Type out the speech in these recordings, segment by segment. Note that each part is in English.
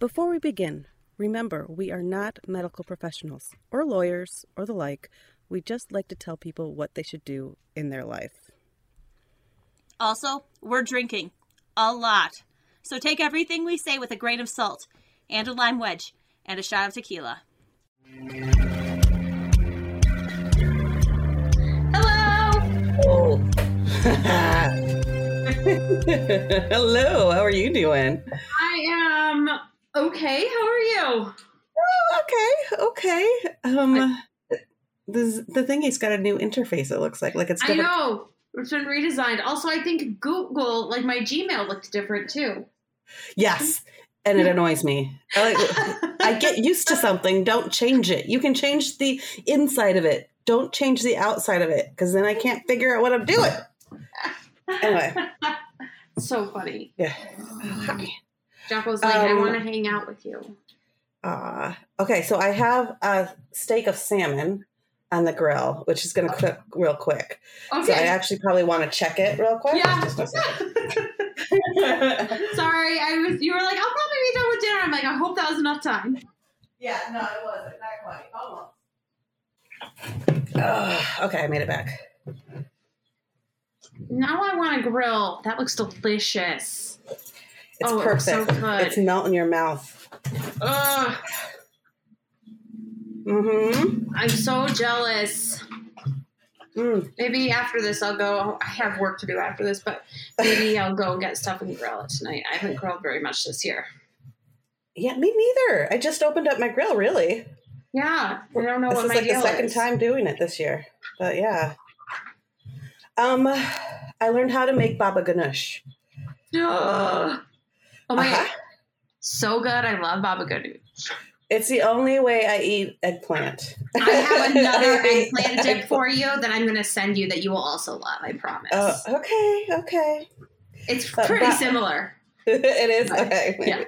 Before we begin, remember we are not medical professionals or lawyers or the like. We just like to tell people what they should do in their life. Also, we're drinking a lot. So take everything we say with a grain of salt and a lime wedge and a shot of tequila. Hello! Hello, how are you doing? I am okay. How are you? Oh, okay, okay. Um, the the thingy's got a new interface. It looks like like it's I different. know. It's been redesigned. Also, I think Google, like my Gmail, looked different too. Yes, and it annoys me. I, like, I get used to something. Don't change it. You can change the inside of it. Don't change the outside of it because then I can't figure out what I'm doing. Anyway, so funny. yeah. Hi. Jeff was like, "I Um, want to hang out with you." Uh, okay, so I have a steak of salmon on the grill, which is going to cook real quick. Okay. So I actually probably want to check it real quick. Yeah. Just. Sorry, I was. You were like, "I'll probably be done with dinner." I'm like, "I hope that was enough time." Yeah, no, it wasn't. Not quite. Almost. Ugh, okay, I made it back. Now I want to grill. That looks delicious. It's Oh, it looks so perfect. It's melting your mouth. Ugh, Mm-hmm. I'm so jealous. Mm. Maybe after this, I'll go. I have work to do after this, but maybe I'll go get stuff and grill it tonight. I haven't grilled very much this year. Yeah, me neither. I just opened up my grill, really. Yeah, I don't know what my. this what is my like the second is. time doing it this year. But yeah. Um I learned how to make baba ganoush. Ugh. Oh my Uh-huh. god, so good! I love baba ganoush. It's the only way I eat eggplant. I have another eggplant dip for you that I'm going to send you that you will also love. I promise. Oh, okay, okay. it's but- pretty but- similar. it is okay. Yeah.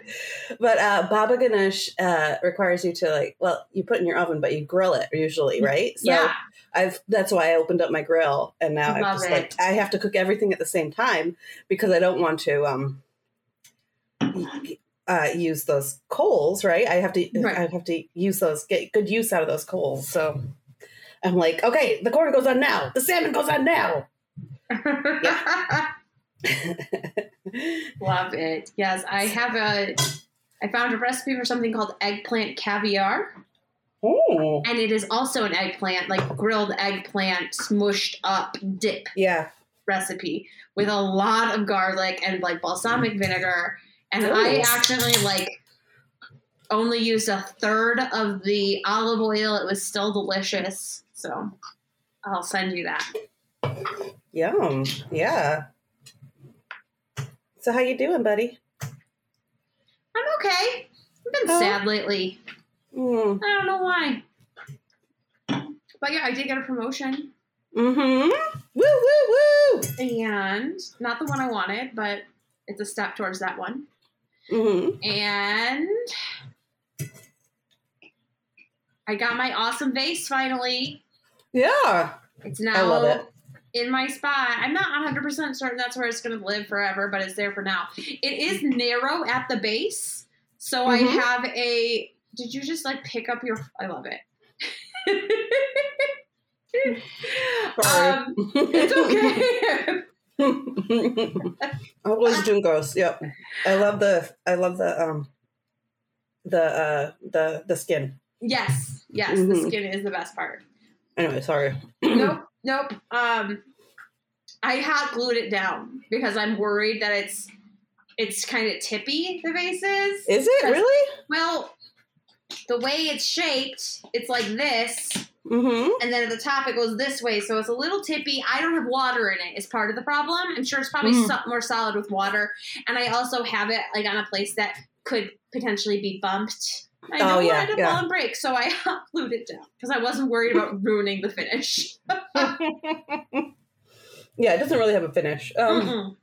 But uh, baba ganoush uh, requires you to like, well, you put it in your oven, but you grill it usually, right? So yeah, I've that's why I opened up my grill, and now I'm just it. like I have to cook everything at the same time because I don't want to um uh, use those coals, right? I have to Right. I have to use those get good use out of those coals. So I'm like, okay, the corn goes on now, the salmon goes on now. love it. Yes, I have a. I found a recipe for something called eggplant caviar, oh, and it is also an eggplant, like grilled eggplant smushed up dip yeah. recipe with a lot of garlic and like balsamic vinegar. And I Ooh. accidentally like only used a third of the olive oil. It was still delicious. So I'll send you that. Yum. Yeah. So how you doing, buddy? I'm okay. I've been Oh. sad lately. Mm. I don't know why. But yeah, I did get a promotion. Mm-hmm. Woo woo woo. And not the one I wanted, but it's a step towards that one. Mm-hmm. And I got my awesome vase finally. Yeah. It's I now it. in my spot. I'm not 100% certain that's where it's going to live forever, but it's there for now. It is narrow at the base. So I Mhm. have a. Did you just like pick up your. I love it. Um, it's okay. I was doing gross. Yep. I love the I love the um the uh the the skin. yes, yes, the Mhm. skin is the best part. Anyway, sorry. nope, nope. Um, I hot glued it down because I'm worried that it's it's kind of tippy. The vase is. Is it really? Well, the way it's shaped, it's like this, Mm-hmm. and then at the top it goes this way, so it's a little tippy. I don't have water in it. Is part of the problem. I'm sure it's probably Mm. so- more solid with water, and I also have it like on a place that could potentially be bumped. I Oh, don't yeah, want it to yeah. fall and break, so I glued it down because I wasn't worried about ruining the finish. yeah, it doesn't really have a finish. Um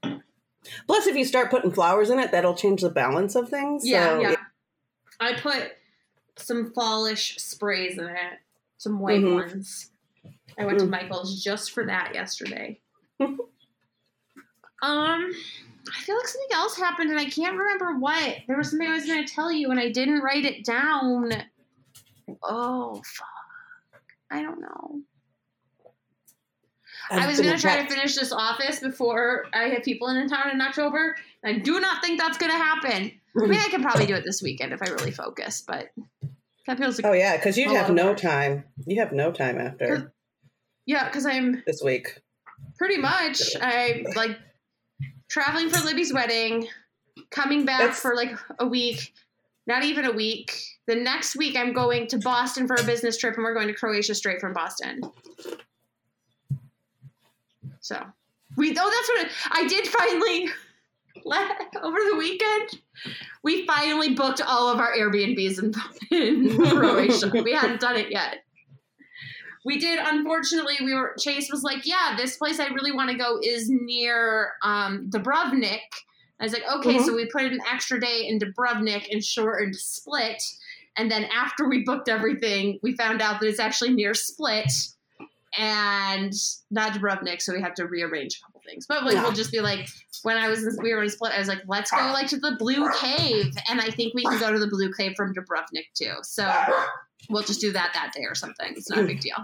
plus if you start putting flowers in it, that'll change the balance of things. Yeah, so, yeah. I put some fallish sprays in it, some white Mhm. ones. I went to Mm. Michael's just for that yesterday. um, I feel like something else happened and I can't remember what. There was something I was going to tell you and I didn't write it down. Oh, fuck. I don't know. I was going to try to finish this office before I have people in town in October. I do not think that's going to happen. I mean, I can probably do it this weekend if I really focus, but that feels like. Oh yeah, because you'd have no work. time. You have no time after Yeah, because I'm this week. pretty much I like traveling for Libby's wedding, coming back That's- for like a week, not even a week. The next week I'm going to Boston for a business trip and we're going to Croatia straight from Boston. So we oh that's what it, I did finally over the weekend. We finally booked all of our Airbnbs in, in Croatia. we hadn't done it yet. We did. Unfortunately, we were. Chase was like, "Yeah, this place I really want to go is near um, Dubrovnik." I was like, "Okay." Mhm. So we put an extra day in Dubrovnik and shortened Split. And then after we booked everything, we found out that it's actually near Split and not Dubrovnik. So we have to rearrange things. But like, Yeah. we'll just be like, when I was in, we were in Split, I was like, "Let's go like to the Blue Cave," and I think we can go to the Blue Cave from Dubrovnik too. So we'll just do that that day or something. It's not a big deal.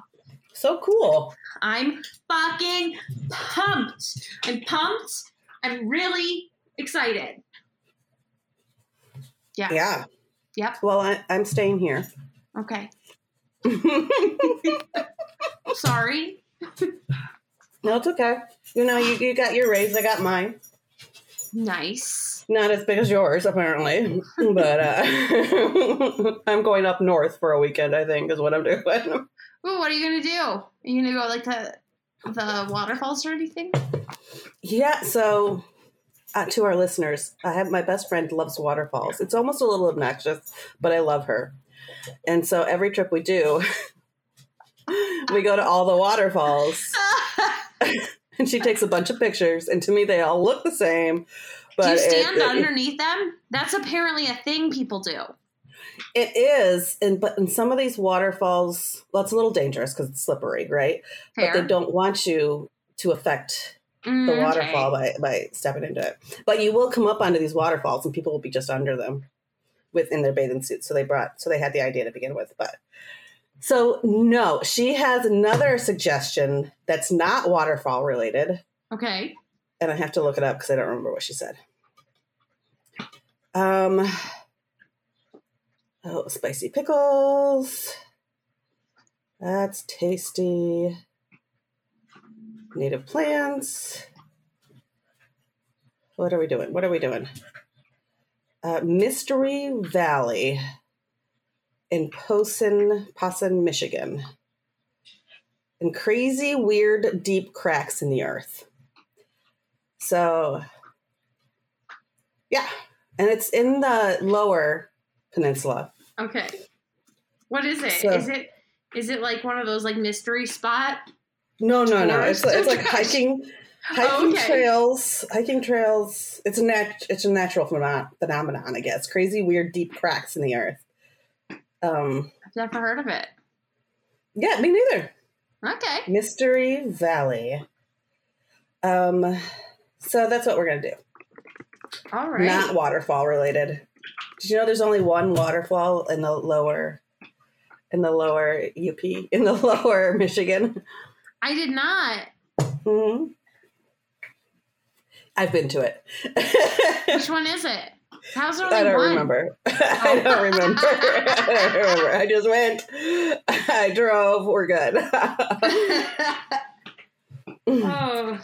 So cool. I'm fucking pumped. I'm pumped. I'm really excited. Yeah. Yeah. Yep. Well, I, I'm staying here. Okay. no, it's okay. You know, you, you got your raise. I got mine. Nice. Not as big as yours, apparently. But uh, I'm going up north for a weekend. I think is what I'm doing. Ooh, what are you gonna do? Are you gonna go like to the waterfalls or anything? Yeah, so uh, to our listeners, I have my best friend loves waterfalls. It's almost a little obnoxious, but I love her. And so every trip we do, we go to all the waterfalls, and she takes a bunch of pictures. And to me, they all look the same. But do you stand it, underneath them? That's apparently a thing people do. it is, and but in some of these waterfalls, well, it's a little dangerous because it's slippery, right? Fair. But they don't want you to affect the Mm, okay. waterfall by, by stepping into it. But you will come up onto these waterfalls and people will be just under them within their bathing suits. So they brought so they had the idea to begin with. But so no, she has another suggestion that's not waterfall related. Okay. And I have to look it up because I don't remember what she said. Um oh spicy pickles. That's tasty. Native plants. What are we doing? What are we doing? Uh, Mystery Valley in Posen, Posen, Michigan. And crazy, weird, deep cracks in the earth. So, yeah. And it's in the lower peninsula. Okay. What is it? Is So- it is it like one of those like mystery spot? No, no, no. It's, it's like oh, hiking, hiking oh, okay. trails, hiking trails. It's a nat- it's a natural phenom- phenomenon, I guess. Crazy, weird, deep cracks in the earth. Um, I've never heard of it. yeah, me neither. Okay. Mystery Valley. Um, so that's what we're gonna do. All right. Not waterfall related. Did you know there's only one waterfall in the lower, in the lower UP, in the lower Michigan? I did not. hmm I've been to it. Which one is it? How's only I don't one? remember. I don't remember. I don't remember. I just went. I drove. We're good. oh,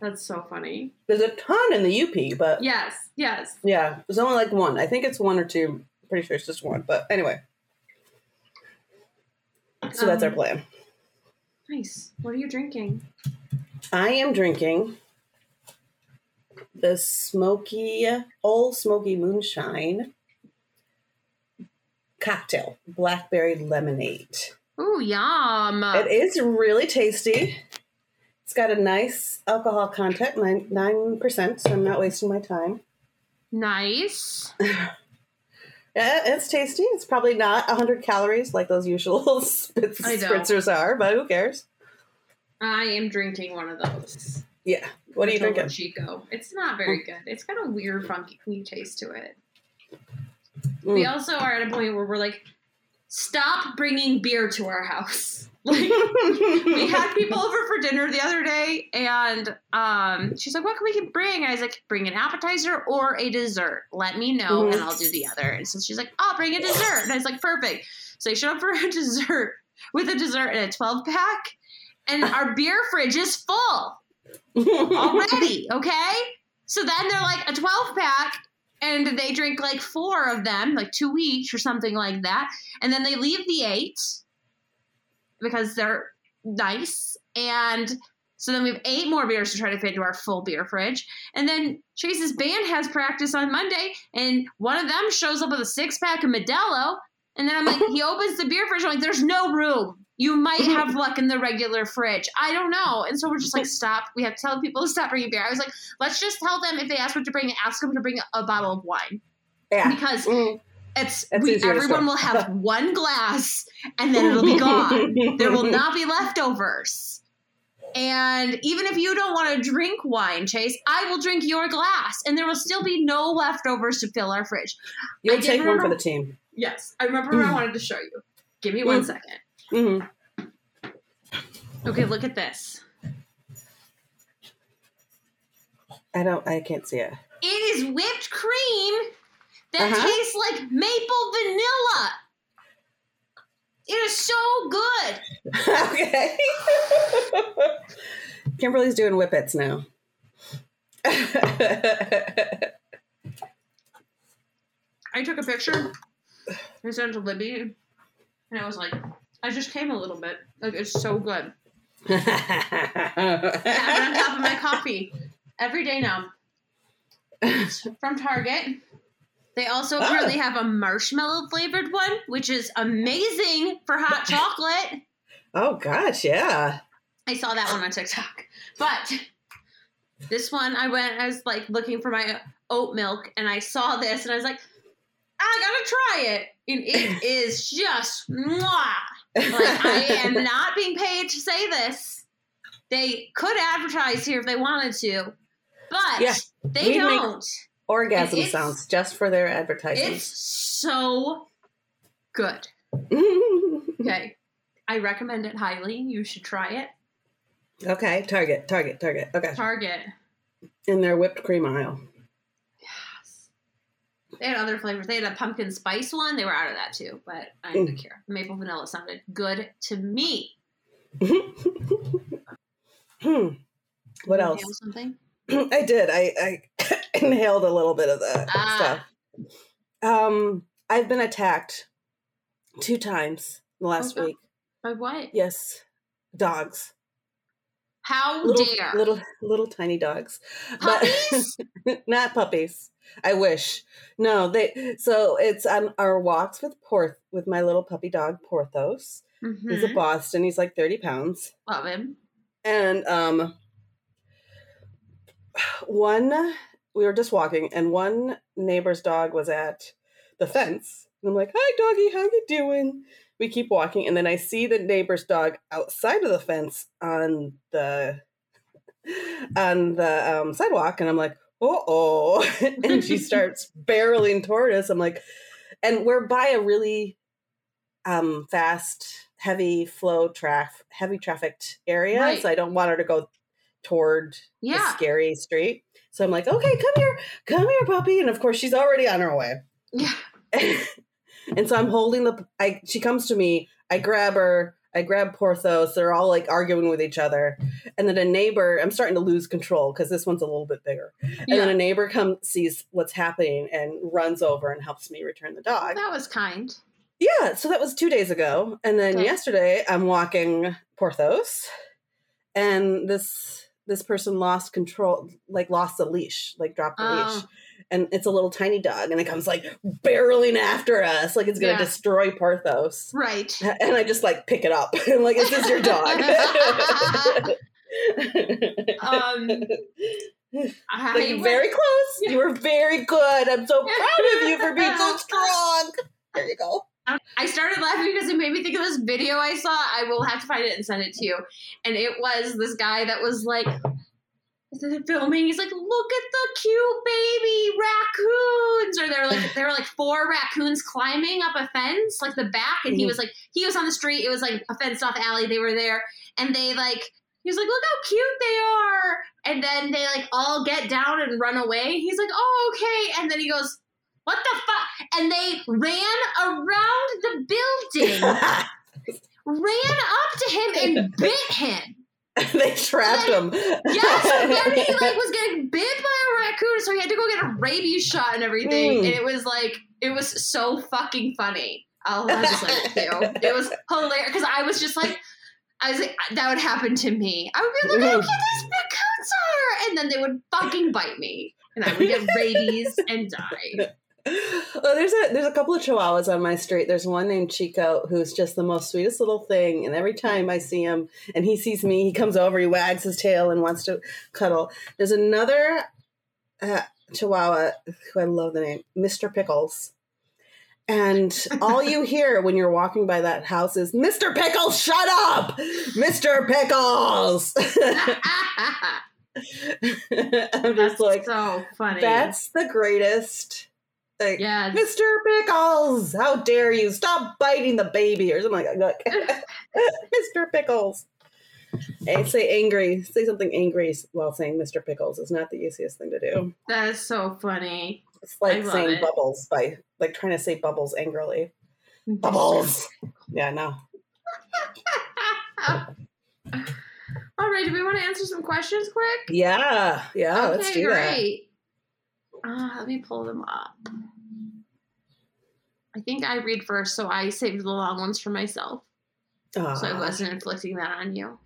that's so funny. There's a ton in the UP, but Yes, yes. yeah, there's only like one. I think it's one or two. Pretty sure it's just one. But anyway, so that's our Um, plan. Nice. What are you drinking? I am drinking the smoky, old smoky moonshine cocktail, blackberry lemonade. Ooh, yum. It is really tasty. It's got a nice alcohol content, nine nine percent. So I'm not wasting my time. nice. Yeah, it's tasty. It's probably not 100 calories like those usual know. spritzers are, but who cares? I am drinking one of those. Yeah. What are you drinking? Chico. It's not very good. It's got a weird, funky taste to it. We Mm. also are at a point where we're like, stop bringing beer to our house. Like, we had people over for dinner the other day, and um, she's like, "What can we bring?" And I was like, "Bring an appetizer or a dessert. Let me know, Mhm. and I'll do the other." And so she's like, "I'll bring a dessert," and I was like, "Perfect." So I showed up for a dessert with a dessert and a twelve pack, and our beer fridge is full already. Okay, so then they're like a twelve pack. And they drink like four of them, like two each or something like that. And then they leave the eight because they're nice. And so then we have eight more beers to try to fit into our full beer fridge. And then Chase's band has practice on Monday, and one of them shows up with a six pack of Modelo. And then I'm like, he opens the beer fridge. I'm like, there's no room. You might have luck in the regular fridge. I don't know. And so we're just like, stop. We have to tell people to stop bringing beer. I was like, let's just tell them if they ask what to bring, ask them to bring a bottle of wine yeah. because Mm. it's we, everyone will have one glass and then it'll be gone. there will not be leftovers. And even if you don't want to drink wine, Chase, I will drink your glass, and there will still be no leftovers to fill our fridge. You'll take one for the team. Yes, I remember what I wanted to show you. Give me one Mm. second. Hmm Okay, look at this. I don't. I can't see it. It is whipped cream that Uh-huh. tastes like maple vanilla. It is so good. okay. Kimberly's doing whippets now. I took a picture. I sent it to Libby, and I was like, I just came a little bit. Like it's so good. Have it on top of my coffee every day now. It's from Target. They also Oh. apparently have a marshmallow flavored one, which is amazing for hot chocolate. oh gosh, yeah. I saw that one on TikTok. But this one, I went, I was like looking for my oat milk, and I saw this, and I was like, I gotta try it. And it is just mwah. Like, I am not being paid to say this. They could advertise here if they wanted to, but Yeah, they don't. Orgasm sounds just for their advertising. It's so good. Okay. I recommend it highly. You should try it. okay, Target, Target, Target. Okay, Target. in their whipped cream aisle. They had other flavors. They had a pumpkin spice one. They were out of that too, but I Mm. didn't care. Maple vanilla sounded good to me. Hmm. What else? Something? I did. I, I inhaled a little bit of the Ah. stuff. Um, I've been attacked two times in the last Okay. week. By what? Yes, dogs. How Little, dare? little, little tiny dogs, but Puppies? not puppies. I wish. No, they. So it's on our walks with Porth with my little puppy dog Porthos. He's a Mhm. Boston. He's like thirty pounds. Love him. and um one we were just walking and one neighbor's dog was at the fence and i'm like hi doggy how you doing we keep walking and then i see the neighbor's dog outside of the fence on the on the um, sidewalk and i'm like uh-oh. And she starts barreling toward us. I'm like and we're by a really um fast heavy flow traf heavy trafficked area Right. so i don't want her to go toward the scary street. So i'm like okay come here come here puppy. And of course she's already on her way. Yeah. and so i'm holding the i she comes to me i grab her i grab porthos they're all like arguing with each other and then a neighbor i'm starting to lose control because this one's a little bit bigger and then a neighbor comes sees what's happening and runs over and helps me return the dog That was kind. yeah, so that was two days ago. And then Okay. yesterday I'm walking Porthos and this this person lost control, like lost the leash, like dropped the oh. leash. And it's a little tiny dog and it comes like barreling after us, like it's gonna Yeah. destroy Porthos. Right. And I just like pick it up and like, is this your dog? Um, I like went- very close. You were very good. I'm so proud of you for being so strong. There you go. I started laughing because it made me think of this video I saw. I will have to find it and send it to you. And it was this guy that was like, filming. He's like, "Look at the cute baby raccoons!" Or they're like, there were like four raccoons climbing up a fence, like the back, and he Mhm. was like, he was on the street. It was like a fenced off alley. They were there, and they like, he was like, "Look how cute they are!" And then they like all get down and run away. He's like, "Oh, okay," and then he goes. What the fuck? And they ran around the building, ran up to him and bit him. they trapped him. Yeah, so then he like was getting bit by a raccoon, so he had to go get a rabies shot and everything. Mm. And it was like it was so fucking funny. I'll I'll just let it you. It was hilarious because I was just like, I was like, that would happen to me. I would be like, look how cute these raccoons are, and then they would fucking bite me, and I would get rabies and die. well, there's a there's a couple of chihuahuas on my street. There's one named Chico who's just the most sweetest little thing, and every time I see him and he sees me, he comes over, he wags his tail and wants to cuddle. There's another uh, chihuahua who I love the name, Mr. Pickles. And all you hear when you're walking by that house is, Mr. Pickles, shut up! Mr. Pickles! I'm just That's like, so funny. that's the greatest. Like, yeah. Mr. Pickles, how dare you stop biting the baby or something like that. Mr. Pickles. Hey, say angry. Say something angry while saying Mr. Pickles is not the easiest thing to do. That is so funny. It's like saying it. bubbles by like trying to say bubbles angrily. Bubbles. Yeah, no. All right, do we want to answer some questions quick? Yeah, yeah. okay, let's do great. Uh, let me pull them up. I think I read first, so I saved the long ones for myself, that. so I wasn't inflicting that on you.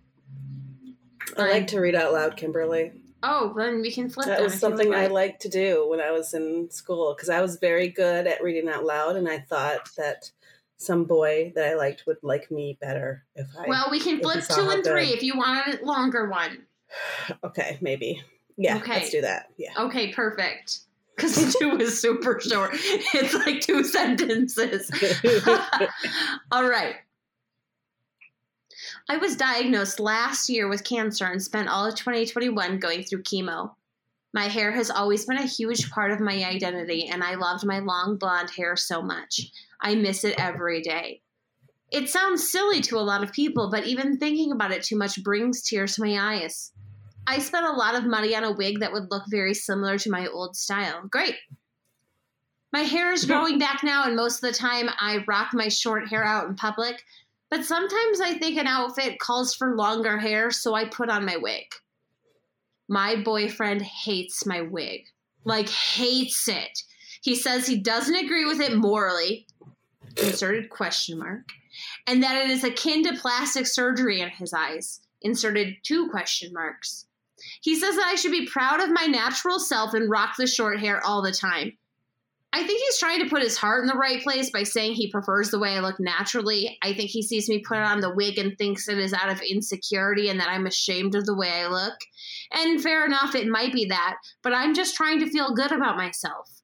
I like to read out loud, Kimberly. Oh, then we can flip That was if you would something I like. liked to do when I was in school because I was very good at reading out loud, and I thought that some boy that I liked would like me better if I. Well, we can flip two and three good. if you want a longer one. okay, maybe. Yeah, Okay. let's do that. Yeah. Okay, perfect. Because two is super short. It's like two sentences. All right. I was diagnosed last year with cancer and spent all of 2021 going through chemo. My hair has always been a huge part of my identity, and I loved my long blonde hair so much. I miss it every day. It sounds silly to a lot of people, but even thinking about it too much brings tears to my eyes. I spent a lot of money on a wig that would look very similar to my old style. Great. My hair is growing back now, and most of the time I rock my short hair out in public. But sometimes I think an outfit calls for longer hair, so I put on my wig. My boyfriend hates my wig. Like, hates it. He says he doesn't agree with it morally. Inserted question mark. And that it is akin to plastic surgery in his eyes. Inserted two question marks. He says that I should be proud of my natural self and rock the short hair all the time. I think he's trying to put his heart in the right place by saying he prefers the way I look naturally. I think he sees me put on the wig and thinks it is out of insecurity and that I'm ashamed of the way I look. And fair enough, it might be that, but I'm just trying to feel good about myself.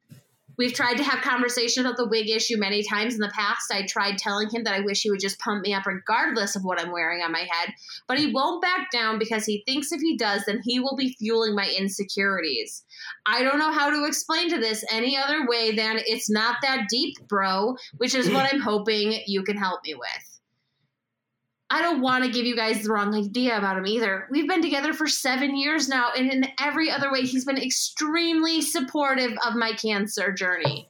We've tried to have conversations about the wig issue many times in the past. I tried telling him that I wish he would just pump me up regardless of what I'm wearing on my head, but he won't back down because he thinks if he does, then he will be fueling my insecurities. I don't know how to explain to this any other way than it's not that deep, bro, which is what I'm hoping you can help me with. I don't want to give you guys the wrong idea about him either. We've been together for seven years now, and in every other way, he's been extremely supportive of my cancer journey.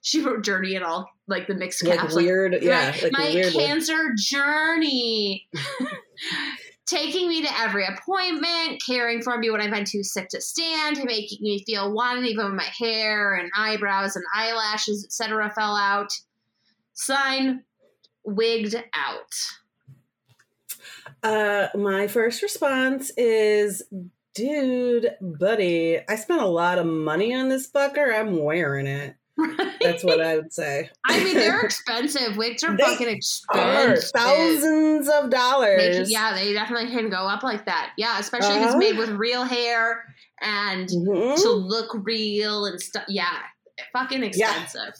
She wrote journey and all, like the mixed Like caps. like, weird, yeah. Right. Like my weird one. cancer journey. Taking me to every appointment, caring for me when I've been too sick to stand, making me feel wanted even when my hair and eyebrows and eyelashes, etc., fell out. Sign, wigged out. Uh, my first response is, dude, buddy, I spent a lot of money on this fucker. I'm wearing it. Right? That's what I would say. I mean, they're expensive. Wigs are They fucking Are expensive. thousands of dollars. can- yeah, they definitely can go up like that. Yeah, especially if it's Uh-huh. made with real hair and Mhm. to look real and stuff. Yeah, fucking expensive.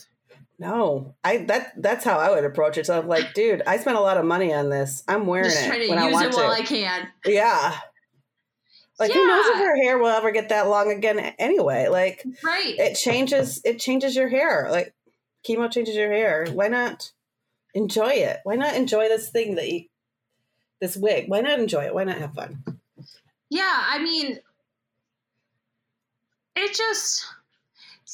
No, I that that's how I would approach it. So I'm like, dude, I spent a lot of money on this. I'm wearing Just it trying to when I want it to. I can. yeah. Like who knows if her hair will ever get that long again anyway? Like Right. it changes it changes your hair. Like chemo changes your hair. Why not enjoy it? Why not enjoy this thing that you this wig? Why not enjoy it? Why not have fun? Yeah, I mean, it just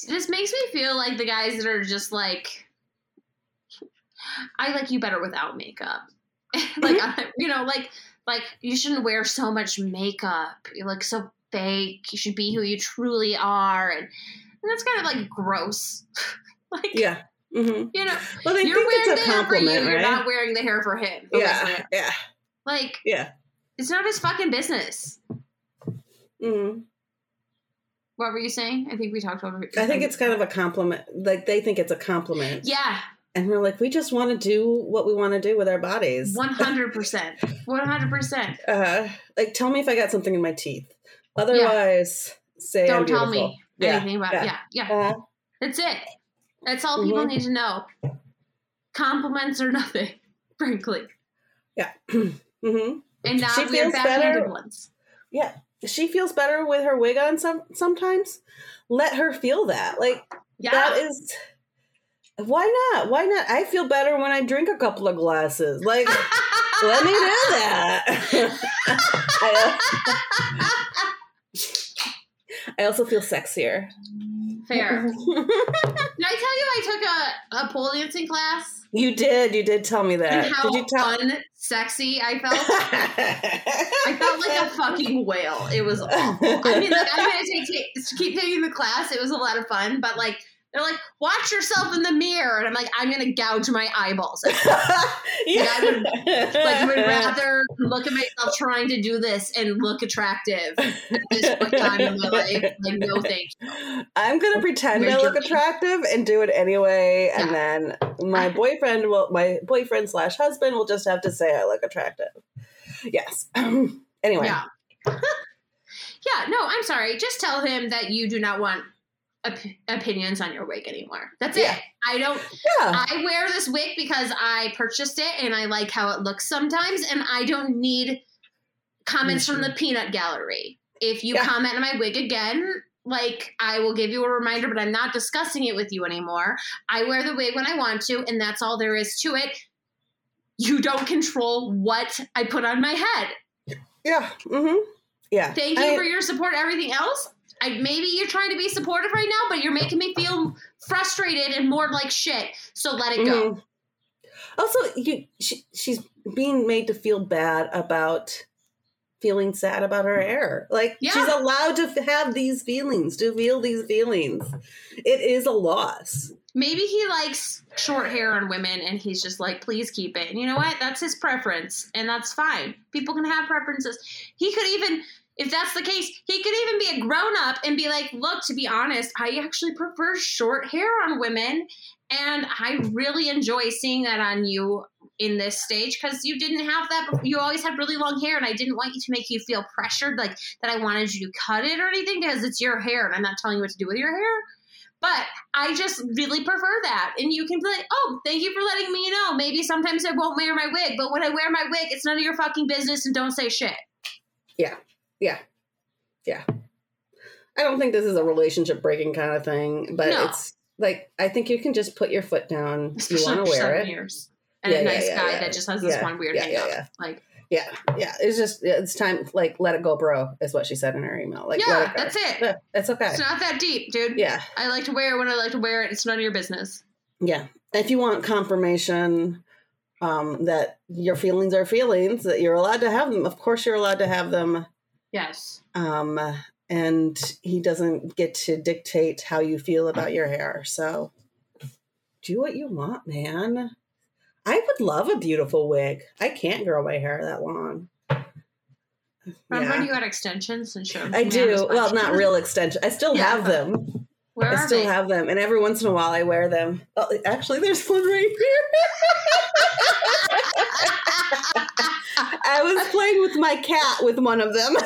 this makes me feel like the guys that are just like, I like you better without makeup. like, I, you know, like like you shouldn't wear so much makeup. You look so fake. You should be who you truly are, and, and that's kind of like gross. like, Yeah. Mm-hmm. you know, Well, they you're think wearing it's the a hair for you. compliment, You're not wearing the hair for him. yeah. Yeah. like Yeah. it's not his fucking business. hmm What were you saying? I think we talked over. I think it's kind of a compliment. Like they think it's a compliment. yeah, And we're like, we just want to do what we want to do with our bodies. one hundred percent, one hundred percent. Uh, like, tell me if I got something in my teeth. Otherwise, say I'm Don't tell me Yeah, anything about yeah. yeah, yeah. Uh, That's it. That's all people Mhm. need to know. Compliments or nothing, frankly, Yeah. mm-hmm. and not feels backhanded better. ones. Yeah, she feels better with her wig on. Some sometimes, let her feel that. Like Yeah, that is. Why not? Why not? I feel better when I drink a couple of glasses. Like, let me do that. I, uh, I also feel sexier. Fair. Did I tell you I took a, a pole dancing class You did. You did tell me that. and how did you tell? fun, sexy I felt? I felt like a fucking whale. It was awful. I mean, like, I'm gonna take, take keep taking the class. It was a lot of fun, but like they're like, watch yourself in the mirror, and I'm like, I'm gonna gouge my eyeballs. yeah. I would- Like, would rather look at myself trying to do this and look attractive at this point in time in my life. Like, no, thank you. I'm gonna pretend You're I look attractive and do it anyway, and then my boyfriend will, my boyfriend slash husband will just have to say I look attractive. Yes. anyway. Yeah. yeah, no, I'm sorry. Just tell him that you do not want op- opinions on your wig anymore. That's Yeah. it. I don't. Yeah. I wear this wig because I purchased it and I like how it looks sometimes, and I don't need comments from the peanut gallery. If you Yeah. comment on my wig again, like I will give you a reminder, but I'm not discussing it with you anymore. I wear the wig when I want to, and that's all there is to it. You don't control what I put on my head. yeah. Mm-hmm. Yeah. Thank you I- for your support. Everything else, I, maybe you're trying to be supportive right now, but you're making me feel frustrated and more like shit. So let it go. Mhm. Also, you she, she's being made to feel bad about feeling sad about her hair. Like Yeah. she's allowed to have these feelings, to feel these feelings. It is a loss. Maybe he likes short hair on women and he's just like, please keep it. And you know what? That's his preference, and that's fine. People can have preferences. He could even, if that's the case, he could even be a grown up and be like, look, to be honest, I actually prefer short hair on women. And I really enjoy seeing that on you in this stage because you didn't have that. You always had really long hair, and I didn't want you to make you feel pressured, like that I wanted you to cut it or anything because it's your hair, and I'm not telling you what to do with your hair. But I just really prefer that. And you can be like, oh, thank you for letting me know. Maybe sometimes I won't wear my wig, but when I wear my wig, it's none of your fucking business and don't say shit. I don't think this is a relationship breaking kind of thing, but No. it's like I think you can just put your foot down. You want to wear it. years. And Yeah, a nice yeah, guy yeah. that just has this Yeah, one weird yeah, hang yeah, up. yeah. Like, Yeah, yeah. It's just it's time like let it go, bro. Is what she said in her email. Like yeah, it that's it. Yeah, okay. It's not that deep, dude. Yeah, I like to wear it when I like to wear it. It's none of your business. yeah. If you want confirmation um, that your feelings are feelings, that you're allowed to have them. Of course, you're allowed to have them. Yes. Um, and he doesn't get to dictate how you feel about your hair. So do what you want, man. I would love a beautiful wig. I can't grow my hair that long. Remember Yeah. you had extensions and showed I do. Well, not real extensions. I still Yeah. have them. Where I still they? have them, and every once in a while I wear them. Oh, actually, there's one right here. I was playing with my cat with one of them.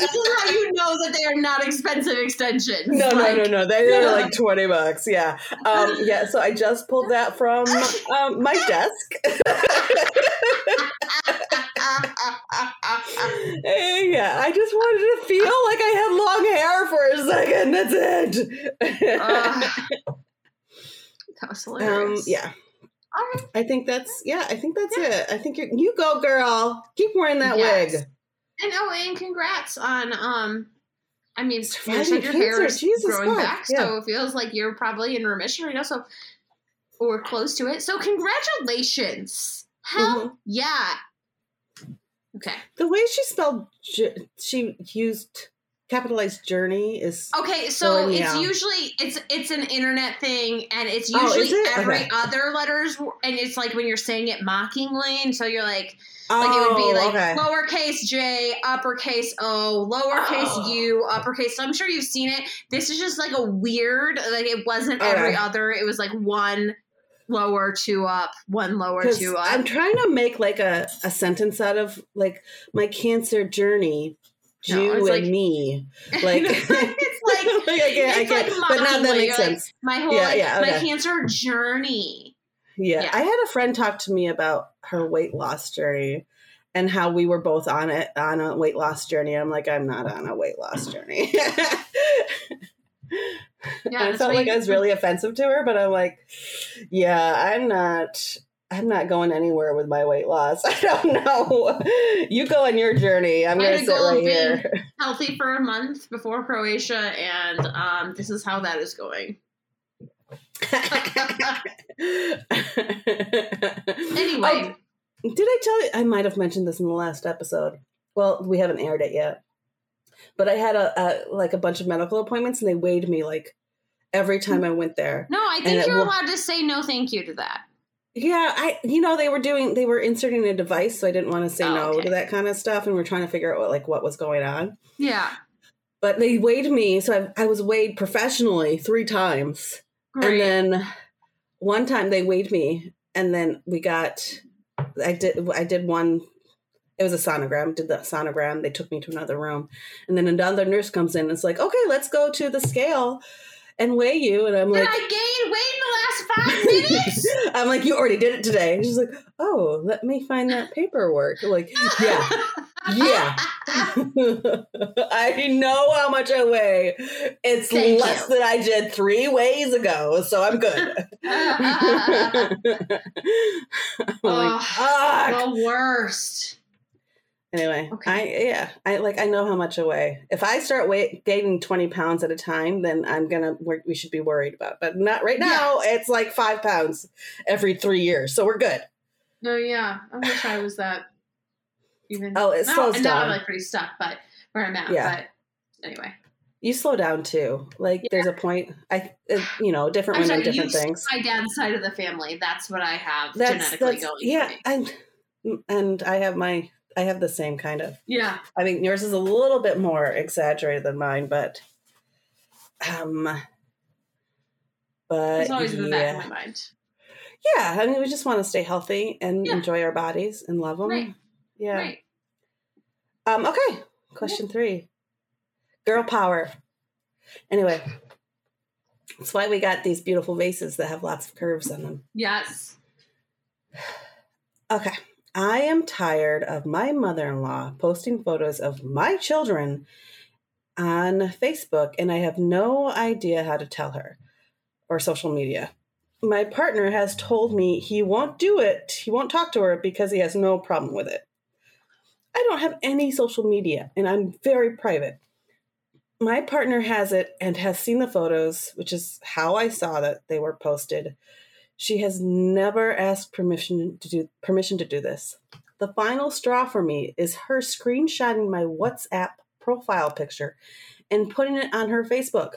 this is how you know that they are not expensive extensions. No, Like, no, no, no. They are like twenty bucks. Yeah, um, yeah. So I just pulled that from um, my desk. yeah, I just wanted to feel like I had long hair for a second. That's it. Uh, that was um, hilarious. yeah, All right. I think that's yeah. I think that's it. I think you you go, girl. Keep wearing that Yes. wig. And oh, and congrats on um. I mean, Surviving said your hair is Jesus growing fuck. back, so it feels like you're probably in remission right now. So, or close to it. So, congratulations! Hell Mhm. yeah! Okay. The way she spelled, she used capitalized journey is. Okay, so it's out. usually it's it's an internet thing, and it's Oh, usually is it? every Okay. other letters, and it's like when you're saying it mockingly, and so you're like, like it would be Oh, like okay. lowercase J, uppercase O, lowercase Oh. U, uppercase. So I'm sure you've seen it. This is just like a weird, like it wasn't Okay. every other. It was like one lower, two up, one lower two up. I'm trying to make like a, a sentence out of like my cancer journey, No, you it's and like- me. Like, it's like like I can't, I can't, like but now that makes like, sense. my whole Yeah, like, yeah, my cancer journey. Yeah. Yeah. I had a friend talk to me about her weight loss journey and how we were both on it on a weight loss journey. I'm like, I'm not on a weight loss journey. Yeah, I felt like I was really offensive to her, but I'm like, yeah, I'm not. I'm not going anywhere with my weight loss. I don't know. You go on your journey. I'm going to sit goal of right being- here. healthy for a month before Croatia, and um, this is how that is going. Anyway, Oh, did I tell you? I might have mentioned this in the last episode. Well, we haven't aired it yet. But I had a, a like a bunch of medical appointments, and they weighed me like every time I went there. no, I think it you're allowed to say no, thank you to that. Yeah, I you know they were doing they were inserting a device, so I didn't want to say Oh, no okay. to that kind of stuff, and we're trying to figure out what like what was going on. Yeah, But they weighed me, so I, I was weighed professionally three times. great. And then one time they weighed me, and then we got, I did, I did one. It was a sonogram. Did the sonogram. They took me to another room, and then another nurse comes in. and It's like, okay, let's go to the scale and weigh you. And I'm Did like, I gain weight last five minutes? I'm like, you already did it today. And she's like, oh, let me find that paperwork. Like, yeah, yeah. I know how much I weigh. It's Thank less you. than I did three ways ago, so I'm good. I'm like, the worst. Anyway, Okay. I yeah, I like I know how much I weigh. If I start weight gaining twenty pounds at a time, then I'm gonna we should be worried about. But not right now. It's like five pounds every three years, so we're good. No, yeah, I wish I was that. Even Oh, it No, slows and now down. I'm like pretty stuck, but where I'm at. Yeah. But anyway, You slow down too. Like there's a point. I it, you know different I'm women, sorry, different you things. my dad's side of the family. That's what I have That's genetically that's going. yeah. and and I have my I have the same kind of. yeah. I mean, yours is a little bit more exaggerated than mine, but um, but It's always in the back yeah, of my mind. yeah. I mean, we just want to stay healthy and Yeah. enjoy our bodies and love them. Right. Yeah. Right. Um. Okay. Question three. Girl power. Anyway, that's why we got these beautiful vases that have lots of curves on them. Yes. Okay. I am tired of my mother in law posting photos of my children on Facebook, and I have no idea how to tell her or social media. My partner has told me he won't do it, he won't talk to her because he has no problem with it. I don't have any social media, and I'm very private. My partner has it and has seen the photos, which is how I saw that they were posted. She has never asked permission to do permission to do this. The final straw for me is her screenshotting my WhatsApp profile picture and putting it on her Facebook.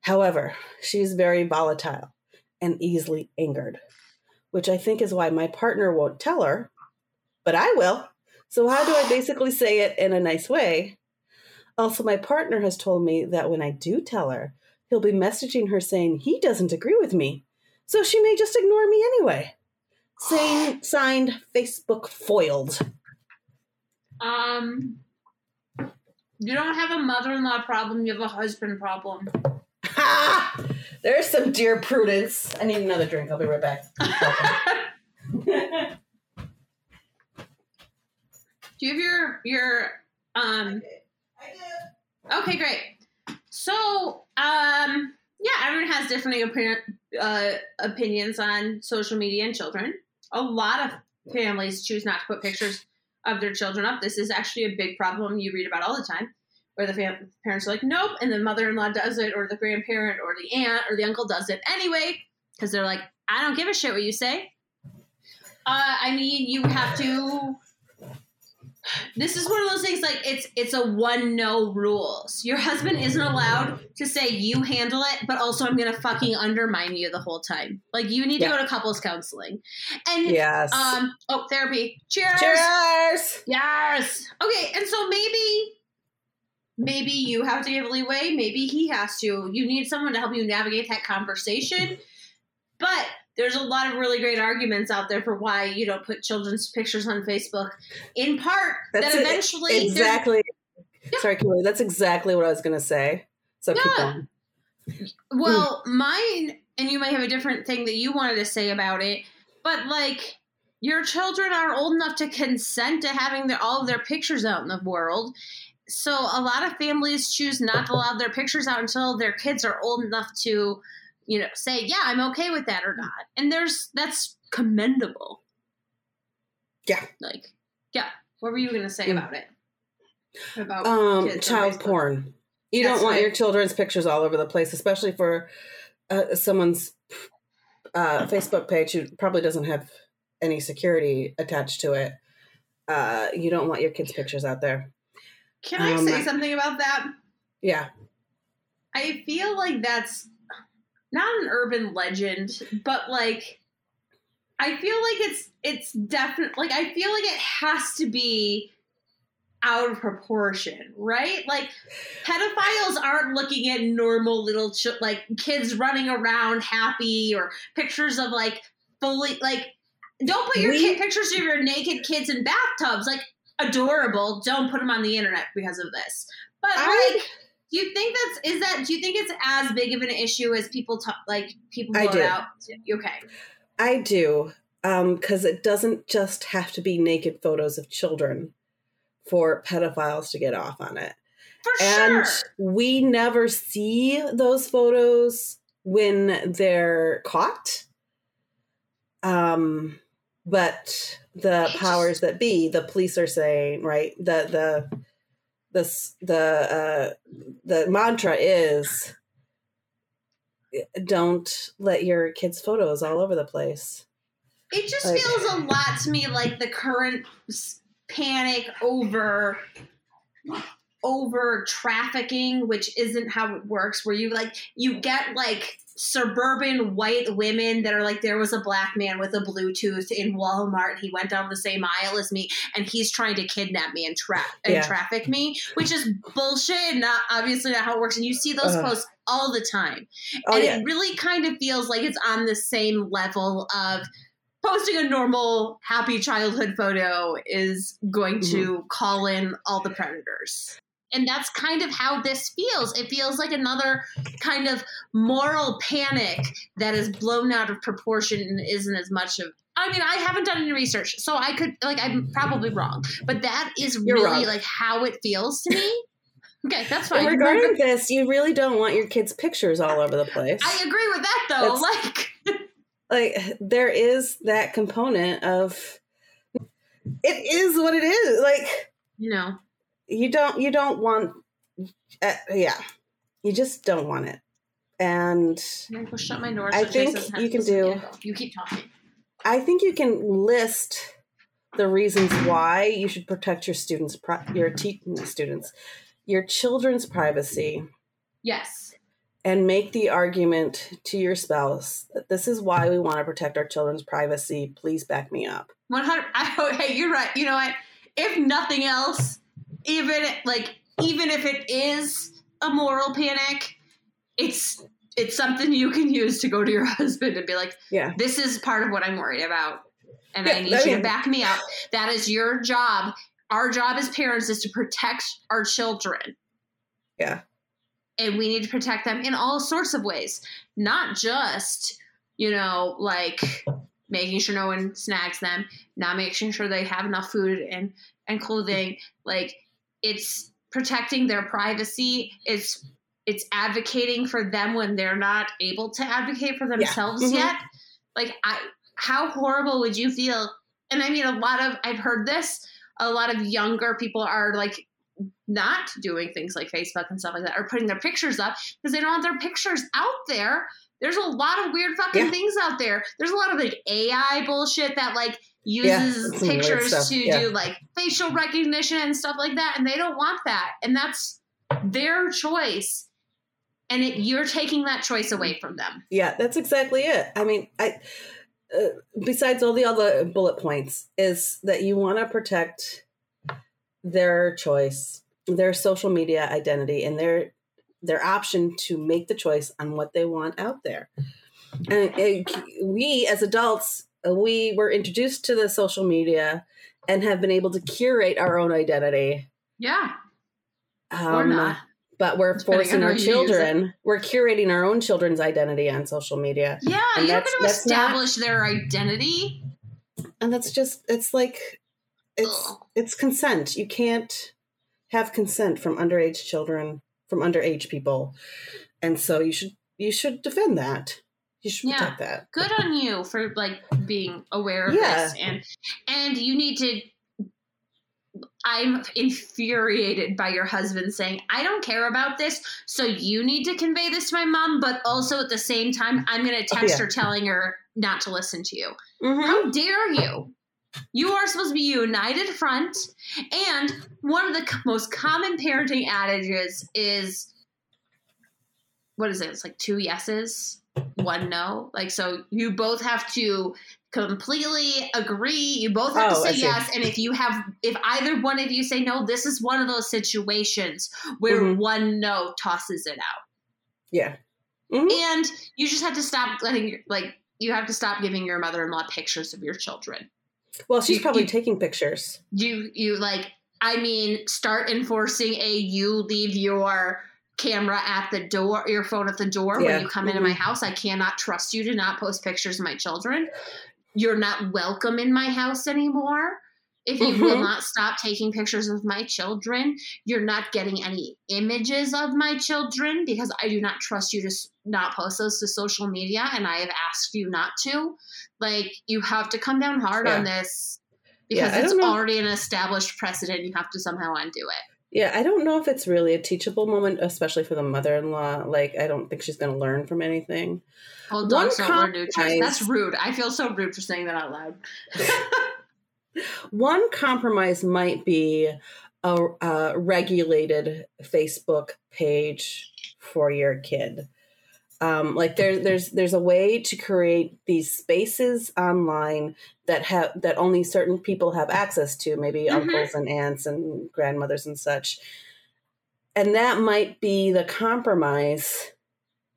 However, she's very volatile and easily angered, which I think is why my partner won't tell her, but I will. So, how do I basically say it in a nice way? Also, my partner has told me that when I do tell her, he'll be messaging her saying he doesn't agree with me so she may just ignore me anyway. Saying signed Facebook foiled. Um. You don't have a mother-in-law problem. You have a husband problem. Ha! There's some dear prudence. I need another drink. I'll be right back. Do Do you have your your um? Okay, great. So, um, yeah, everyone has different opinion, uh, opinions on social media and children. A lot of families choose not to put pictures of their children up. This is actually a big problem you read about all the time, where the fam- parents are like, nope, and the mother in law does it, or the grandparent, or the aunt, or the uncle does it anyway, because they're like, I don't give a shit what you say. Uh, I mean, you have to this is one of those things like it's it's a one no rules. Your husband isn't allowed to say you handle it, but also I'm gonna fucking undermine you the whole time. Like you need to go to couples counseling. And Yes. um oh therapy. Cheers. Cheers. Yes. Okay, and so maybe maybe you have to give leeway, maybe he has to. You need someone to help you navigate that conversation. But there's a lot of really great arguments out there for why you don't put children's pictures on Facebook. In part, That's that eventually Exactly. Yeah. Sorry, Kimberly. That's exactly what I was going to say. So Yeah. Well, mine, and you might have a different thing that you wanted to say about it, but like your children are old enough to consent to having their, all of their pictures out in the world. So a lot of families choose not to allow their pictures out until their kids are old enough to, you know, say, "Yeah, I'm okay with that" or not. And there's that's commendable. Yeah. Like, yeah. What were you going to say Mm. about it? About Um, child porn. You That's don't want right. your children's pictures all over the place, especially for uh, someone's uh, Facebook page who probably doesn't have any security attached to it. Uh, you don't want your kids' pictures out there. Can I Um, say something about that? Yeah. I feel like that's not an urban legend, but like I feel like it's it's definitely like I feel like it has to be out of proportion, right? Like pedophiles aren't looking at normal little ch- like kids running around happy or pictures of like fully like don't put your We- kid pictures of your naked kids in bathtubs like adorable. Don't put them on the internet because of this. But I- like do you think that's is that do you think it's as big of an issue as people talk like people I do. out? Okay. I do, because it doesn't just have to be naked photos of children for pedophiles to get off on it. For and sure. we never see those photos when they're caught. Um, but the powers that be, the police are saying, right? The the this the uh, the mantra is don't let your kids' photos all over the place. It just Like- feels a lot to me like the current panic over over trafficking, which isn't how it works. Where you like you get like suburban white women that are like there was a black man with a Bluetooth in Walmart. and He went down the same aisle as me, and he's trying to kidnap me and trap and Yeah. traffic me, which is bullshit. and Not obviously not how it works. And you see those Ugh. posts all the time Oh and yeah, it really kind of feels like it's on the same level of posting a normal happy childhood photo is going to Mm-hmm. call in all the predators and that's kind of how this feels it feels like another kind of moral panic that is blown out of proportion and isn't as much of I mean, I haven't done any research, so I could like I'm probably wrong, but that is You're really wrong. like how it feels to me. Okay, that's fine. And regarding this, you really don't want your kids' pictures all over the place. I agree with that though. It's- like like there is that component of it is what it is. Like you know, you don't you don't want uh, yeah you just don't want it and I'm gonna go shut my door. I so think you can do- You keep talking. i think you can list the reasons why you should protect your students your te- students your children's privacy Yes. and make the argument to your spouse that this is why we want to protect our children's privacy please back me up One hundred. I- Hey, you're right. You know what? If nothing else, even like even if it is a moral panic, it's it's something you can use to go to your husband and be like, yeah "This is part of what I'm worried about, and Yeah, I need you to back me up. That is your job. Our job as parents is to protect our children." yeah and we need to protect them in all sorts of ways not just you know like making sure no one snags them not making sure they have enough food and and clothing. Like it's protecting their privacy. It's it's advocating for them when they're not able to advocate for themselves Mhm. yet. Like I how horrible would you feel? And I mean a lot of I've heard this, a lot of younger people are like not doing things like Facebook and stuff like that, or putting their pictures up because they don't want their pictures out there. There's a lot of weird fucking Yeah. things out there. There's a lot of like AI bullshit that like Yeah, uses weird pictures to yeah. do like facial recognition and stuff like that, and they don't want that, and that's their choice. And it, you're taking that choice away from them. Yeah, that's exactly it. I mean, I uh, besides all the other bullet points is that you want to protect their choice, their social media identity, and their their option to make the choice on what they want out there. And it, we as adults, we were introduced to the social media and have been able to curate our own identity. Yeah, Um, or not. But we're Depending forcing our children, we're curating our own children's identity on social media. Yeah, And you're going to that's not- establish their identity. and that's just it's like it's Ugh. it's consent you can't have consent from underage children from underage people and so you should you should defend that you should Yeah. protect that good on you for like being aware of Yeah. this and and you need to i'm infuriated by your husband saying i don't care about this so you need to convey this to my mom but also at the same time i'm going to Oh, text yeah. her telling her not to listen to you Mhm. how dare you you are supposed to be a united front and one of the most common parenting adages is what is it it's like two yeses one no like so you both have to completely agree. You both have Oh, to say yes. And if you have if either one of you say no this is one of those situations where Mhm. one no tosses it out. Yeah. Mhm. and you just have to stop letting like you have to stop giving your mother-in-law pictures of your children. Well she's you- probably you- taking pictures. You you like i mean start enforcing a you leave your camera at the door your phone at the door Yeah. when you come into my Mhm. house i cannot trust you to not post pictures of my children you're not welcome in my house anymore if you will Mhm. not stop taking pictures of my children you're not getting any images of my children because i do not trust you to not post those to social media and i have asked you not to like you have to come down hard on this because Yeah, it's already an established precedent. You have to somehow undo it. Yeah i don't know if it's really a teachable moment especially for the mother-in-law like i don't think she's going to learn from anything Well, dogs don't learn new tricks. That's rude. I feel so rude for saying that out loud. One compromise might be a, a regulated Facebook page for your kid. Um, like there's there's there's a way to create these spaces online that have that only certain people have access to, maybe Mhm. uncles and aunts and grandmothers and such. And that might be the compromise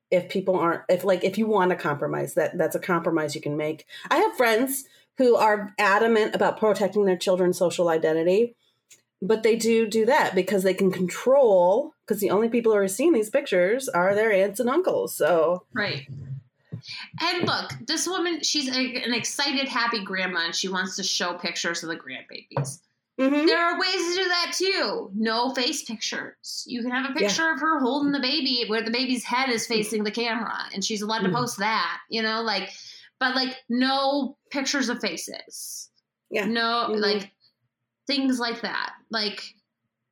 if people aren't if like if you want to compromise that that's a compromise you can make. I have friends who are adamant about protecting their children's social identity but they do do that because they can control because the only people who are seeing these pictures are their aunts and uncles so Right. And look, this woman, she's a, an excited, happy grandma, and she wants to show pictures of the grandbabies. Mhm. There are ways to do that too. No face pictures. You can have a Yeah. picture of her holding the baby where the baby's head is facing the camera, and she's allowed to Mhm. post that. You know, like, but like no pictures of faces. Yeah. No, Mhm. like things like that. Like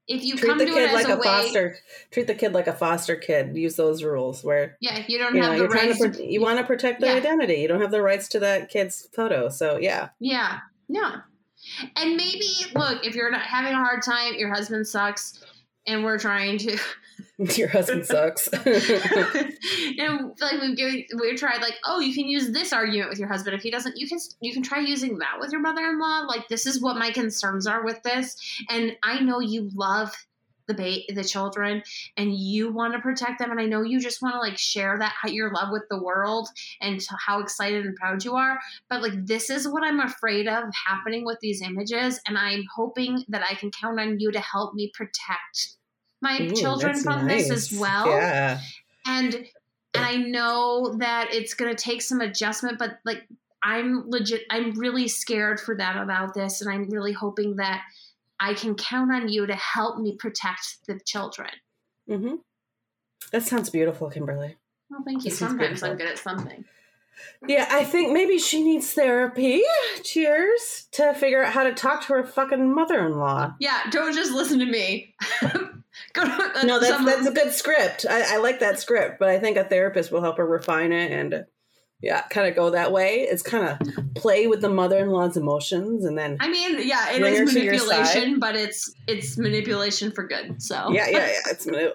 if you treat come the to kid it as like a, a, way, foster treat the kid like a foster kid. Use those rules where yeah, you don't you know have the you're rights, to you want to protect their Yeah. identity. You don't have the rights to that kid's photo. So yeah. Yeah, no. And maybe look, if you're not having a hard time, your husband sucks, and we're trying to. your husband sucks and like we've given, we've tried like, oh, you can use this argument with your husband. If he doesn't, you can you can try using that with your mother-in-law. Like this is what my concerns are with this, and I know you love the ba- the children and you want to protect them and i know you just want to like share that how your love with the world and how excited and proud you are but like this is what i'm afraid of happening with these images and i'm hoping that i can count on you to help me protect my Ooh, children from this as well. Yeah. And and i know that it's going to take some adjustment but like i'm legit i'm really scared for them about this and i'm really hoping that I can count on you to help me protect the children. hmm That sounds beautiful, Kimberly. Well, thank you. This Sometimes I'm good at something. Yeah, I think maybe she needs therapy. Cheers to figure out how to talk to her fucking mother-in-law. Yeah, don't just listen to me. Go to, No, that's some- that's a good script. I, I like that script, but I think a therapist will help her refine it and yeah, kind of go that way. It's kind of play with the mother-in-law's emotions and then I mean, yeah, it is her to your manipulation, but it's it's manipulation for good. So yeah, yeah, yeah. It's mani-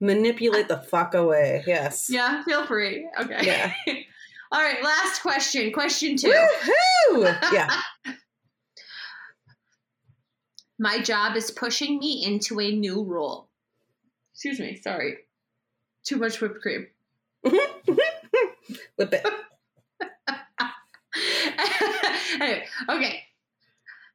manipulate the fuck away. Yes. yeah, feel free. Okay. Yeah. All right, last question. Question two. Woohoo! Yeah. My job is pushing me into a new role. Excuse me, sorry. Too much whipped cream. Whip it. Anyway, okay.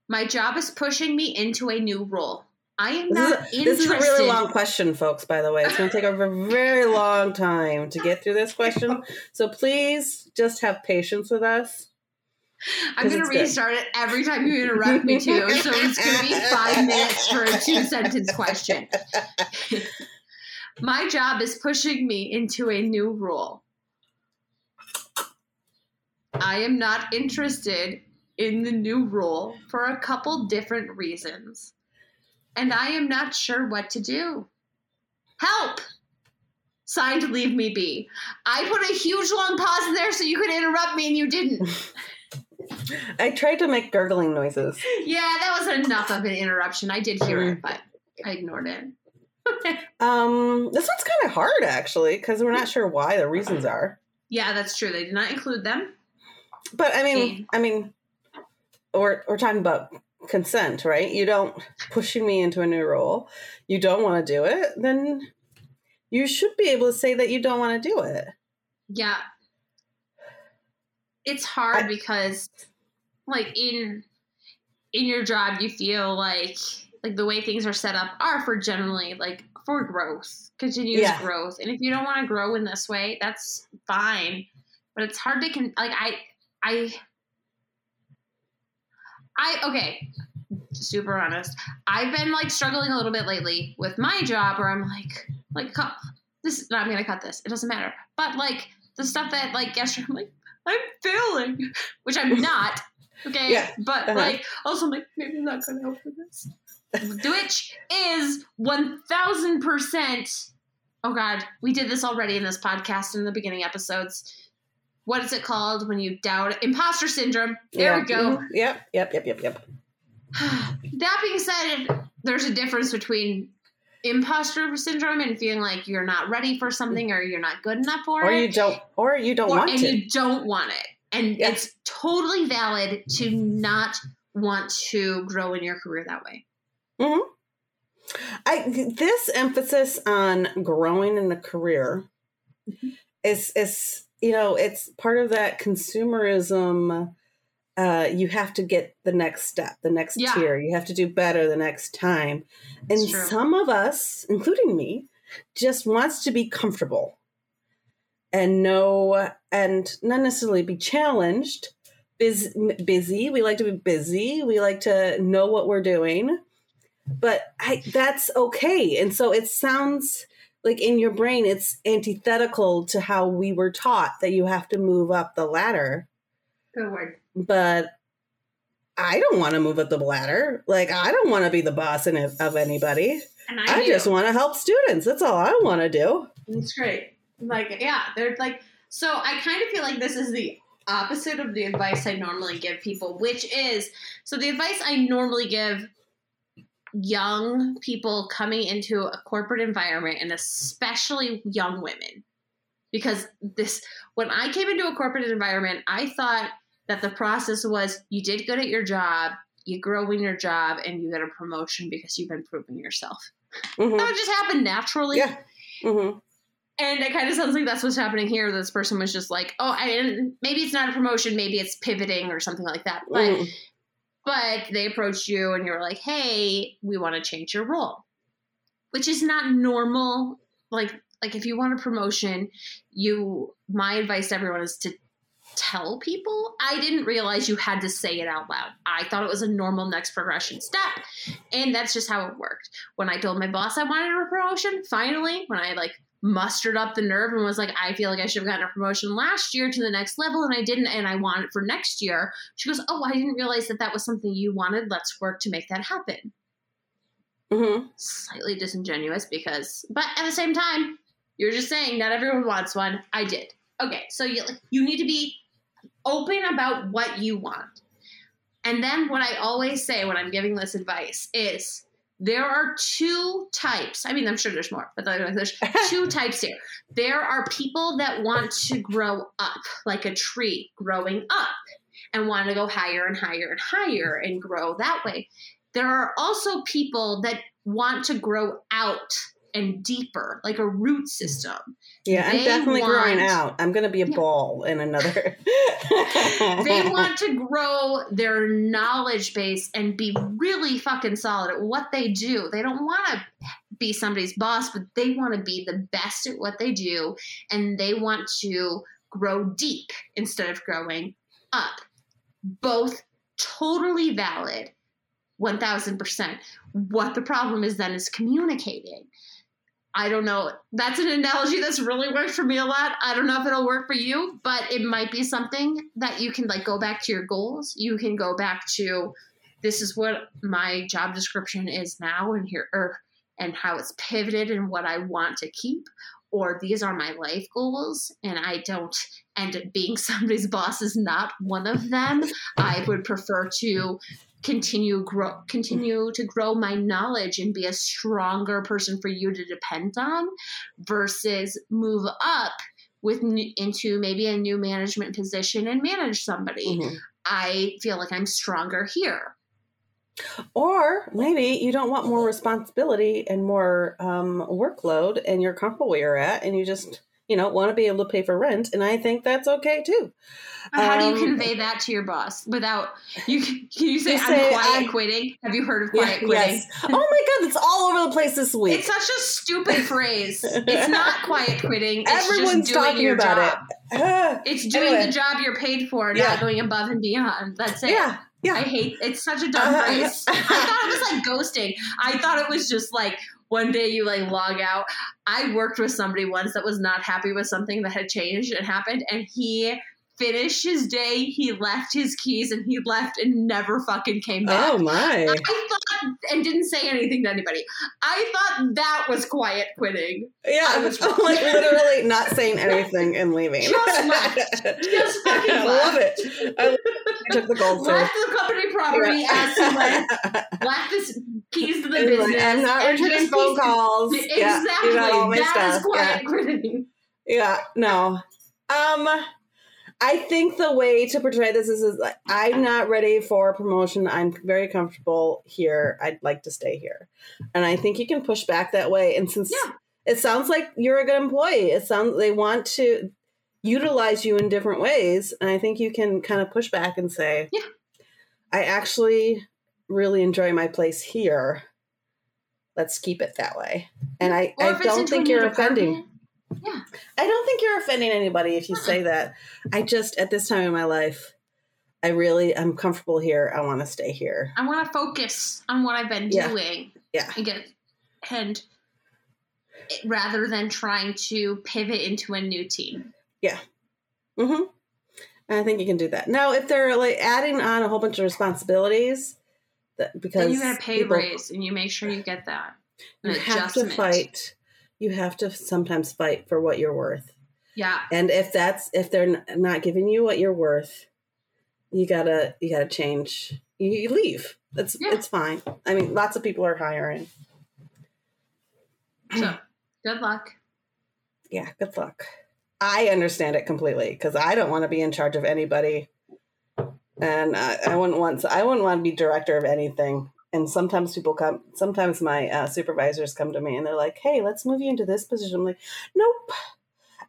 My job is pushing me into a new role. I am This is, not a, interested. this is a really long question, folks, by the way. It's going to take a very long time to get through this question. So please just have patience with us. I'm going to good. restart it every time you interrupt me, too. So it's going to be five minutes for a two sentence question. My job is pushing me into a new role. I am not interested in the new rule for a couple different reasons. And I am not sure what to do. Help! Signed, leave me be. I put a huge long pause in there so you could interrupt me and you didn't. I tried to make gurgling noises. Yeah, that was enough of an interruption. I did hear it, but I ignored it. Um, this one's kind of hard actually because we're not sure why the reasons are. Yeah, that's true. They did not include them. But I mean, mm. I mean, we're we're talking about consent, right? You don't pushing me into a new role. You don't want to do it, then you should be able to say that you don't want to do it. Yeah. It's hard I- because like in in your job you feel like like the way things are set up are for generally like for growth, continuous Yeah. growth. And if you don't want to grow in this way, that's fine. But it's hard to con- like I I I okay, super honest. I've been like struggling a little bit lately with my job where I'm like like cut this no, I'm gonna cut this. It doesn't matter. But like the stuff that like yesterday I'm like, I'm failing. Which I'm not. Okay. Yeah. But Uh-huh. like also I'm like, maybe I'm not gonna help with this. Which is one thousand percent oh god, we did this already in this podcast in the beginning episodes. What is it called when you doubt imposter syndrome? There we Yeah. go. Mhm. Yep. Yep. Yep. Yep. Yep. that being said, there's a difference between imposter syndrome and feeling like you're not ready for something or you're not good enough for Or it. you don't. Or you don't or- want and to. you don't want it. And Yeah. it's totally valid to not want to grow in your career that way. I this emphasis on growing in a career Mhm. is is you know it's part of that consumerism. Uh, you have to get the next step, the next Yeah. tier. You have to do better the next time. And true. some of us, including me, just wants to be comfortable and know and not necessarily be challenged. Busy, busy. We like to be busy. We like to know what we're doing but I, that's okay. And so it sounds like in your brain, it's antithetical to how we were taught that you have to move up the ladder. Oh Good word. But I don't want to move up the ladder. Like, I don't want to be the boss in it, of anybody. And I, I just want to help students. That's all I want to do. It's great. Like, yeah, they're like, so I kind of feel like this is the opposite of the advice I normally give people, which is so the advice I normally give young people coming into a corporate environment and especially young women. Because this, when I came into a corporate environment, I thought that the process was you did good at your job, you grow in your job, and you get a promotion because you've been proving yourself. Mhm. That would just happen naturally. Yeah. hmm And it kind of sounds like that's what's happening here. This person was just like, oh, I didn't, maybe it's not a promotion, maybe it's pivoting or something like that. But Mhm. But they approached you and you were like, hey, we want to change your role, which is not normal. Like like if you want a promotion, you my advice to everyone is to tell people. I didn't realize you had to say it out loud. I thought it was a normal next progression step. And that's just how it worked. When I told my boss I wanted a promotion, finally, when I like mustered up the nerve and was like, I feel like I should have gotten a promotion last year to the next level and I didn't and I want it for next year. She goes, Oh, I didn't realize that that was something you wanted. Let's work to make that happen. Mm-hmm. Slightly disingenuous because, but at the same time, you're just saying not everyone wants one. I did. Okay, so you you need to be open about what you want. And then what I always say when I'm giving this advice is there are two types. I mean, I'm sure there's more, but there's two types here. There are people that want to grow up like a tree growing up and want to go higher and higher and higher and grow that way. There are also people that want to grow out and deeper, like a root system. Yeah, I'm They definitely growing out. I'm going to be a Yeah. ball in another. they want to grow their knowledge base and be really fucking solid at what they do. They don't want to be somebody's boss, but they want to be the best at what they do and they want to grow deep instead of growing up. Both totally valid, 1000%. What the problem is then is communicating. I don't know. That's an analogy that's really worked for me a lot. I don't know if it'll work for you, but it might be something that you can like go back to your goals. You can go back to this is what my job description is now and here or and how it's pivoted and what I want to keep or these are my life goals and I don't end up being somebody's boss is not one of them. I would prefer to continue grow continue to grow my knowledge and be a stronger person for you to depend on versus move up with into maybe a new management position and manage somebody. Mhm. i feel like i'm stronger here. Or maybe you don't want more responsibility and more um, workload, and you're comfortable where you're at, and you just you know want to be able to pay for rent, and I think that's okay too. how do you Um, convey that to your boss without you can you say i'm say, quiet I'm- quitting have you heard of Yeah, quiet quitting yes. Oh my god, it's all over the place this week. it's such a stupid phrase it's not quiet quitting it's Everyone's just doing talking your about job. it. It's doing Anyway. the job you're paid for Yeah. not going above and beyond that's it yeah, yeah. I hate it's such a dumb Uh, phrase. I thought it was like ghosting. I thought it was just like one day you like log out. I worked with somebody once that was not happy with something that had changed and happened, and he finished his day, he left his keys, and he left and never fucking came back. oh my. I thought and didn't say anything to anybody. I thought that was quiet quitting. Yeah, I was like literally not saying anything and leaving. Just left. Just fucking I love left. it. I, love it. I took the gold Left the company property as he went. Left his keys to the Anyway, business. I'm not and returning phone calls. Yeah, Exactly. you all my That is quiet Yeah. quitting. Yeah, no. Um, I think the way to portray this is, is like, I'm not ready for promotion. I'm very comfortable here. I'd like to stay here, and I think you can push back that way. And since Yeah. it sounds like you're a good employee, it sounds they want to utilize you in different ways, and I think you can kind of push back and say, Yeah. I actually really enjoy my place here. Let's keep it that way. And I, Or I don't think you're offending. Yeah. I don't think you're offending anybody if you say that. I just at this time in my life, I really I'm comfortable here. I want to stay here. I want to focus on what I've been Yeah. doing. Yeah. And get and rather than trying to pivot into a new team. Yeah. Mm-hmm. I think you can do that. Now, if they're like adding on a whole bunch of responsibilities, that because Then you get a pay people- raise and you make sure you get that. An you have to fight. You have to sometimes fight for what you're worth. Yeah. And if that's if they're not giving you what you're worth, you gotta you gotta change. You, you leave. That's Yeah. it's fine. I mean, lots of people are hiring. So good luck. yeah, good luck. I understand it completely because I don't want to be in charge of anybody, and I, I wouldn't want to, I wouldn't want to be director of anything. And sometimes people come, sometimes my uh, supervisors come to me and they're like, "Hey, let's move you into this position." I'm like, "Nope,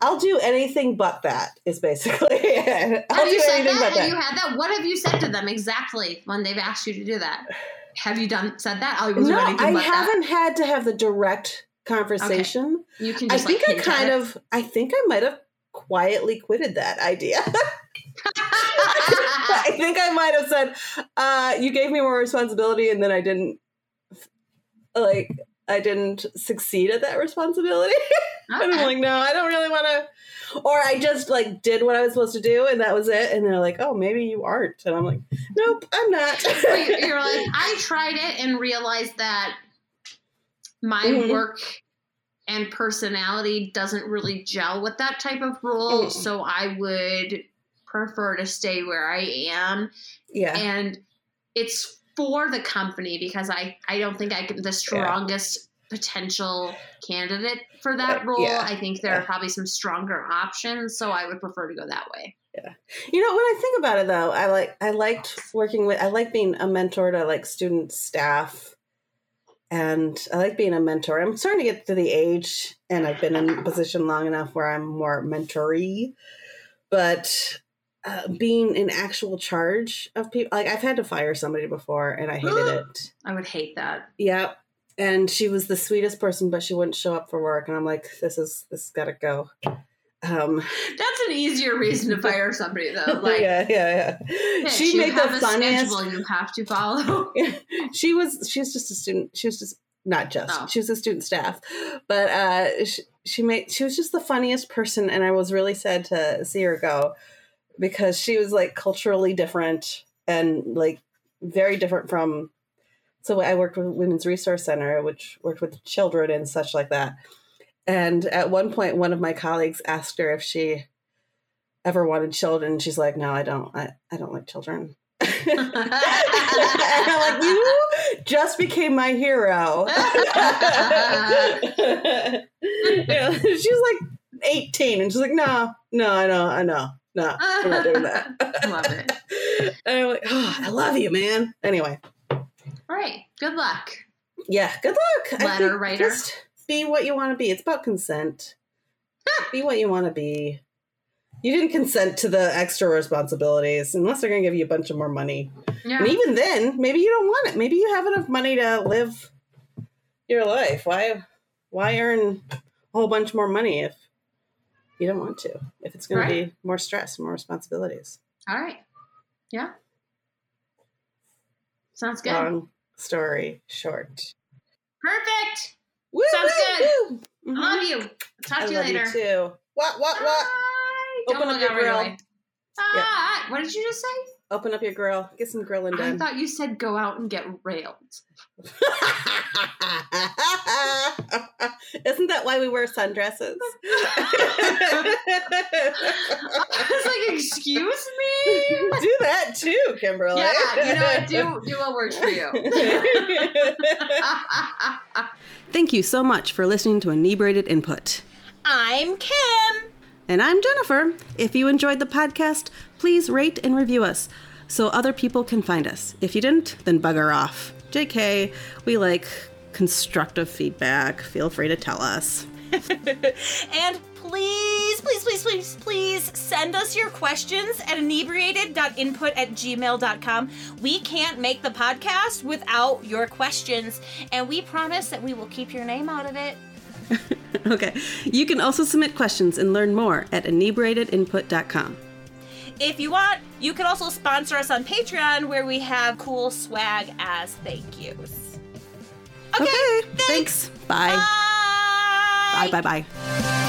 I'll do anything but that." Is basically it. I'll Have you do said that? but Have you had that? What have you said to them exactly when they've asked you to do that? Have you done said that? I was No, I haven't had to have the direct conversation. that. You can I think like I kind of, I think I might have quietly quitted that idea. I think I might have said, uh, "You gave me more responsibility," and then I didn't like. I didn't succeed at that responsibility. and I'm like, no, I don't really want to. Or I just like did what I was supposed to do, and that was it. And they're like, oh, maybe you aren't. And I'm like, nope, I'm not. So you're like, I tried it and realized that my Mhm. work and personality doesn't really gel with that type of role. Mm. So I would prefer to stay where I am. yeah. And it's for the company because I, I don't think I can the strongest potential candidate for that role. yeah. I think there are probably some stronger options. So I would prefer to go that way. Yeah. You know, when I think about it though, I like I liked working with I like being a mentor to like student staff and I like being a mentor. I'm starting to get to the age and I've been in a position long enough where I'm more mentory. But uh, being in actual charge of people like I've had to fire somebody before and I hated it. I would hate that. Yep. And she was the sweetest person, but she wouldn't show up for work. And I'm like, this is this has gotta go. Um That's an easier reason to fire somebody though. Like yeah, yeah, yeah. She made the have a funniest. schedule you have to follow. she was she was just a student. She was just not just. Oh. She was a student staff, but uh, she, she made she was just the funniest person, and I was really sad to see her go because she was like culturally different and like very different from. So I worked with Women's Resource Center, which worked with children and such like that. And at one point, one of my colleagues asked her if she ever wanted children. She's like, "No, I don't. I, I don't like children." and I'm like, you just became my hero. She's like 18, and she's like, no, no, I know, I know, no, I'm not doing that. I love it. And I'm like, oh, I love you, man. Anyway, All right. Good luck. yeah, good luck. Letter writer. Just be what you want to be. It's about consent. Ah! be what you want to be. You didn't consent to the extra responsibilities unless they're going to give you a bunch of more money. Yeah. And even then, maybe you don't want it. Maybe you have enough money to live your life. Why why earn a whole bunch more money if you don't want to? If it's going to be more stress, more responsibilities. All right. Yeah. Sounds good. Long story short. Perfect. Woo, Sounds woo, woo. Mhm. I love you. Talk I to you later. you too. What what what? Open up your right grill. away. Ah, What did you just say? Open up your grill. Get some grilling done. I thought you said go out and get railed. Isn't that why we wear sundresses? I was like, excuse me? do that too, Kimberly. Yeah, you know what? Do do what works for you. Thank you so much for listening to Inebriated Input. I'm Kim. And I'm Jennifer. If you enjoyed the podcast, please rate and review us so other people can find us. If you didn't, then bugger off. JK, we like constructive feedback. Feel free to tell us. And please, please, please, please, please send us your questions at inebriated.input at gmail.com. We can't make the podcast without your questions, and we promise that we will keep your name out of it. Okay. You can also submit questions and learn more at inebriatedinput.com. If you want, you can also sponsor us on Patreon where we have cool swag as thank yous. Okay. thanks. Bye. Bye. Bye bye bye.